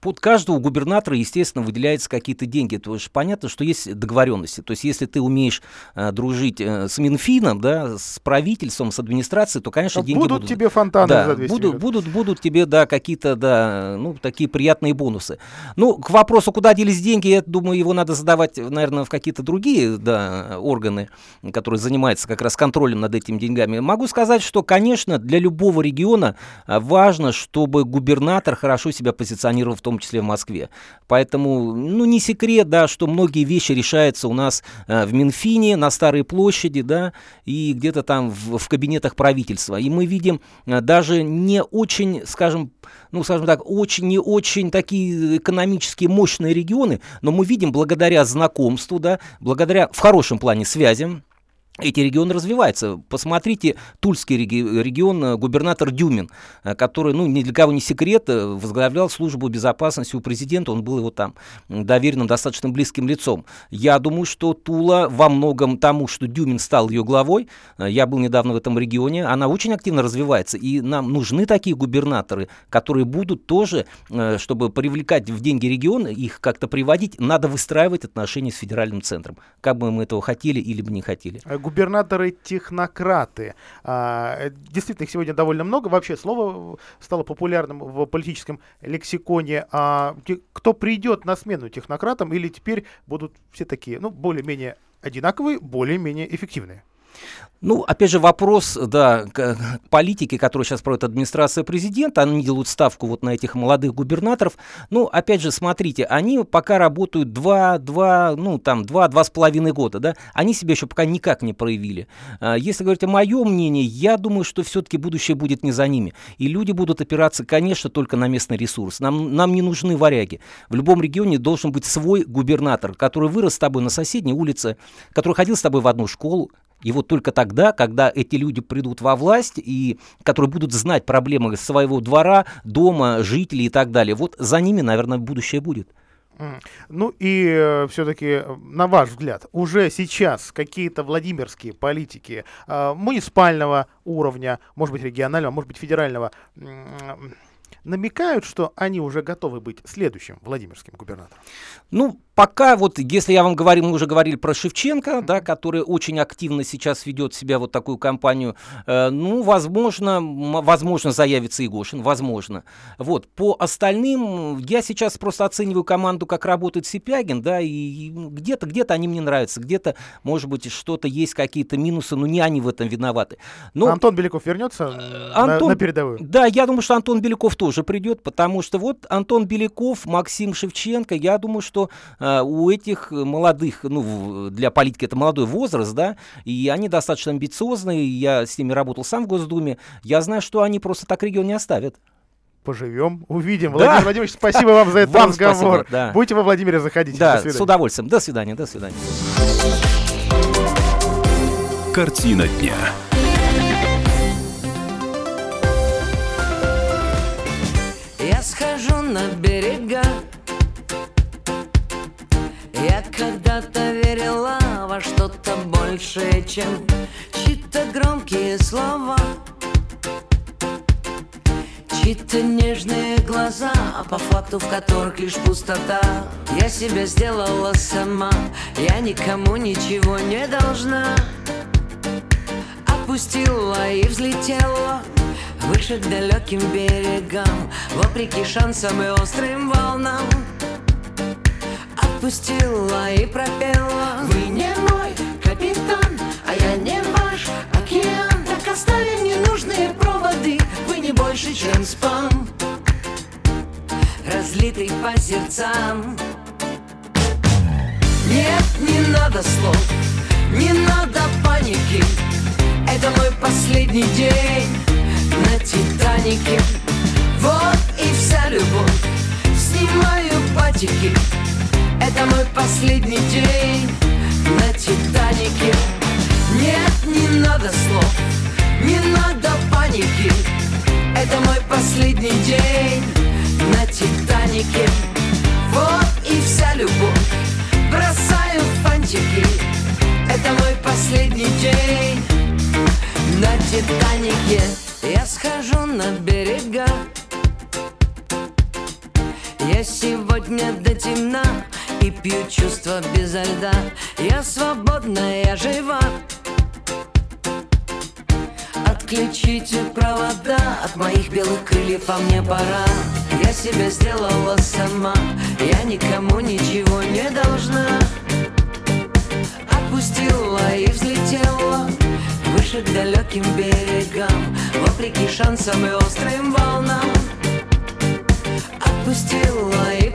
под каждого губернатора, естественно, выделяются какие-то деньги. То есть понятно, что есть договоренности. То есть если ты умеешь э, дружить э, с Минфином, да, с правительством, с администрацией, то, конечно, а деньги будут. Будут тебе фонтаны да, за 200 будут, будут, будут тебе, да, какие-то, да, ну, такие приятные бонусы. Ну, к вопросу, куда делись деньги, я думаю, его надо задавать, наверное, в какие-то другие, да, органы, которые занимаются как раз контролем над этими деньгами. Могу сказать, что, конечно, для любого региона э, важно, чтобы губернатор хорошо себя позиционировал в том числе в Москве. Поэтому, ну, не секрет, да, что многие вещи решаются у нас э, в Минфине, на Старой площади, да, и где-то там в, в кабинетах правительства. И мы видим э, даже не очень, скажем, ну, скажем так, очень не очень такие экономически мощные регионы, но мы видим благодаря знакомству, да, благодаря в хорошем плане связям, эти регионы развиваются. Посмотрите, Тульский регион, э, губернатор Дюмин, э, который, ну, ни для кого не секрет, э, возглавлял службу безопасности у президента, он был его там доверенным, достаточно близким лицом. Я думаю, что Тула во многом тому, что Дюмин стал ее главой, я был недавно в этом регионе, она очень активно развивается, и нам нужны такие губернаторы, которые будут тоже, чтобы привлекать в деньги регионы, их как-то приводить, надо выстраивать отношения с федеральным центром, как бы мы этого хотели или бы не хотели губернаторы-технократы. А, действительно, их сегодня довольно много. Вообще слово стало популярным в политическом лексиконе. А, кто придет на смену технократам или теперь будут все такие, ну, более-менее одинаковые, более-менее эффективные? Ну, опять же, вопрос, да, к политике, которую сейчас проводит администрация президента, они делают ставку вот на этих молодых губернаторов. Ну, опять же, смотрите, они пока работают два, два, ну, там, два, два с половиной года, да, они себя еще пока никак не проявили. А, если говорить о моем мнении, я думаю, что все-таки будущее будет не за ними. И люди будут опираться, конечно, только на местный ресурс. Нам, нам не нужны варяги. В любом регионе должен быть свой губернатор, который вырос с тобой на соседней улице, который ходил с тобой в одну школу, И вот только тогда, когда эти люди придут во власть, и которые будут знать проблемы своего двора, дома, жителей и так далее, вот за ними, наверное, будущее будет. Ну и э, все-таки, на ваш взгляд, уже сейчас какие-то владимирские политики э, муниципального уровня, может быть регионального, может быть федерального, м, намекают, что они уже готовы быть следующим Владимирским губернатором? Ну, пока вот, если я вам говорю, мы уже говорили про Шевченко, да, который очень активно сейчас ведет себя вот такую кампанию, э, ну, возможно, возможно, заявится Егошин, возможно. Вот, по остальным, я сейчас просто оцениваю команду, как работает Сипягин, да, и где-то, где-то они мне нравятся, где-то, может быть, что-то есть, какие-то минусы, но не они в этом виноваты. Но... Антон Беляков вернется на- Антон, на, передовую? Да, я думаю, что Антон Беляков тоже придет, потому что вот Антон Беляков, Максим Шевченко, я думаю, что э, у этих молодых, ну, для политики это молодой возраст, да, и они достаточно амбициозные, я с ними работал сам в Госдуме, я знаю, что они просто так регион не оставят. Поживем, увидим. Да. Владимир Владимирович, спасибо вам за этот Вам разговор. спасибо, да. Будете во Владимире, заходите. Да, с удовольствием. До свидания, до свидания. Картина дня. Я схожу на берега Я когда-то верила во что-то большее, чем Чьи-то громкие слова. Чьи-то нежные глаза, а по факту в которых лишь пустота. Я себя сделала сама, я никому ничего не должна. Отпустила и взлетела Выше к далеким берегам Вопреки шансам и острым волнам Отпустила и пропела. Вы не мой капитан, а я не ваш океан. Так оставим ненужные проводы Вы не больше, чем спам. Разлитый по сердцам. Нет, не надо слов, не надо паники. Это мой последний день на Титанике Вот и вся любовь Снимаю патики Это мой последний день на Титанике. Нет, не надо слов Не надо паники. Это мой последний день на Титанике. Вот и вся любовь Бросаю фантики. Это мой последний день на Титанике. Я схожу на берега. Я сегодня до темна И пью чувства безо льда. Я свободна, я жива. Отключите провода От моих белых крыльев, а мне пора. Я себя сделала сама Я никому ничего не должна. Отпустила и взлетела Выше к далеким берегам Вопреки шансам и острым волнам. Отпустила и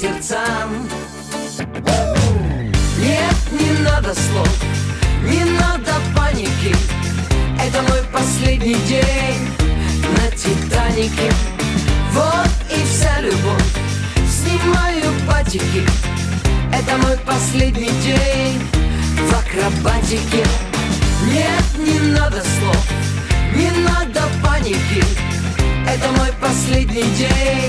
сердцам. Нет, не надо слов, не надо паники. Это мой последний день на Титанике Вот и вся любовь Снимаю патики. Это мой последний день в акробатике. Нет, не надо слов, не надо паники. Это мой последний день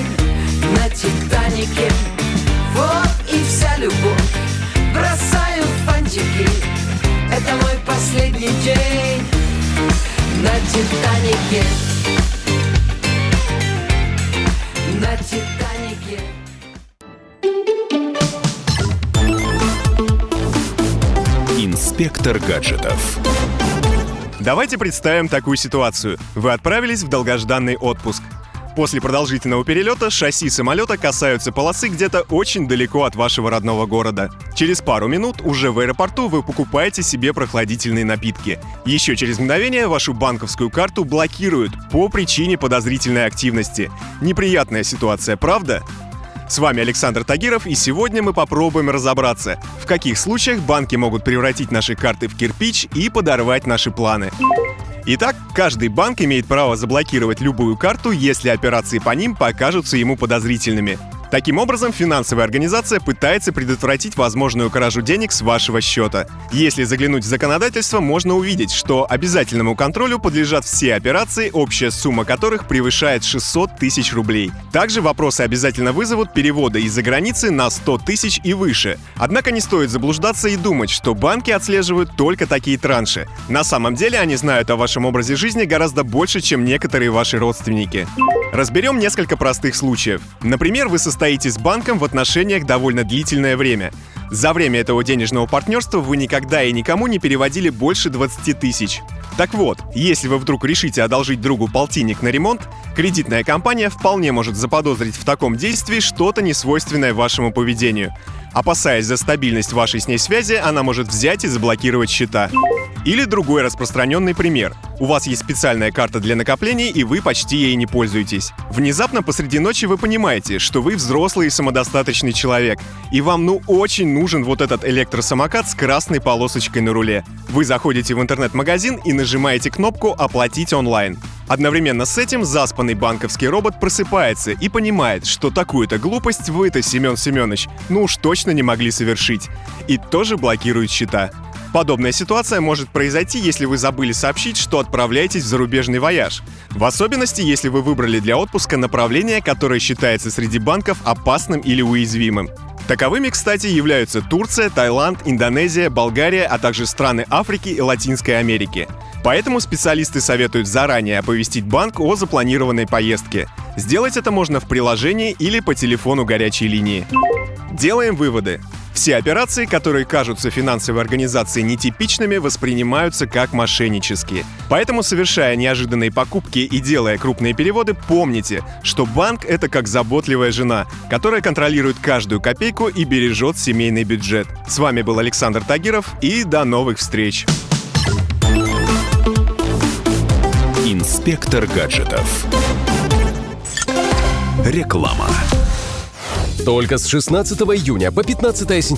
Титанике На Титанике Инспектор гаджетов. Давайте представим такую ситуацию. Вы отправились в долгожданный отпуск. После продолжительного перелета шасси самолета касаются полосы где-то очень далеко от вашего родного города. Через пару минут уже в аэропорту вы покупаете себе прохладительные напитки. Еще через мгновение вашу банковскую карту блокируют по причине подозрительной активности. Неприятная ситуация, правда? С вами Александр Тагиров, и сегодня мы попробуем разобраться, в каких случаях банки могут превратить наши карты в кирпич и подорвать наши планы. Итак, каждый банк имеет право заблокировать любую карту, если операции по ним покажутся ему подозрительными. Таким образом, финансовая организация пытается предотвратить возможную кражу денег с вашего счета. Если заглянуть в законодательство, можно увидеть, что обязательному контролю подлежат все операции, общая сумма которых превышает 600 тысяч рублей. Также вопросы обязательно вызовут переводы из-за границы на 100 тысяч и выше. Однако не стоит заблуждаться и думать, что банки отслеживают только такие транши. На самом деле они знают о вашем образе жизни гораздо больше, чем некоторые ваши родственники. Разберем несколько простых случаев. Например, вы состоите с банком в отношениях довольно длительное время. За время этого денежного партнерства вы никогда и никому не переводили больше 20 тысяч. Так вот, если вы вдруг решите одолжить другу полтинник на ремонт, кредитная компания вполне может заподозрить в таком действии что-то несвойственное вашему поведению. Опасаясь за стабильность вашей с ней связи, она может взять и заблокировать счета. Или другой распространенный пример. У вас есть специальная карта для накоплений, и вы почти ей не пользуетесь. Внезапно посреди ночи вы понимаете, что вы взрослый и самодостаточный человек, и вам ну очень нужен вот этот электросамокат с красной полосочкой на руле. Вы заходите в интернет-магазин и нажимаете кнопку «Оплатить онлайн». Одновременно с этим заспанный банковский робот просыпается и понимает, что такую-то глупость вы-то, Семен Семенович, ну уж точно не могли совершить. И тоже блокирует счета. Подобная ситуация может произойти, если вы забыли сообщить, что отправляетесь в зарубежный вояж. В особенности, если вы выбрали для отпуска направление, которое считается среди банков опасным или уязвимым. Таковыми, кстати, являются Турция, Таиланд, Индонезия, Болгария, а также страны Африки и Латинской Америки. Поэтому специалисты советуют заранее оповестить банк о запланированной поездке. Сделать это можно в приложении или по телефону горячей линии. Делаем выводы. Все операции, которые кажутся финансовой организации нетипичными, воспринимаются как мошеннические. Поэтому, совершая неожиданные покупки и делая крупные переводы, помните, что банк — это как заботливая жена, которая контролирует каждую копейку и бережет семейный бюджет. С вами был Александр Тагиров, и до новых встреч! Инспектор гаджетов. Реклама. Только с 16 июня по 15 сентября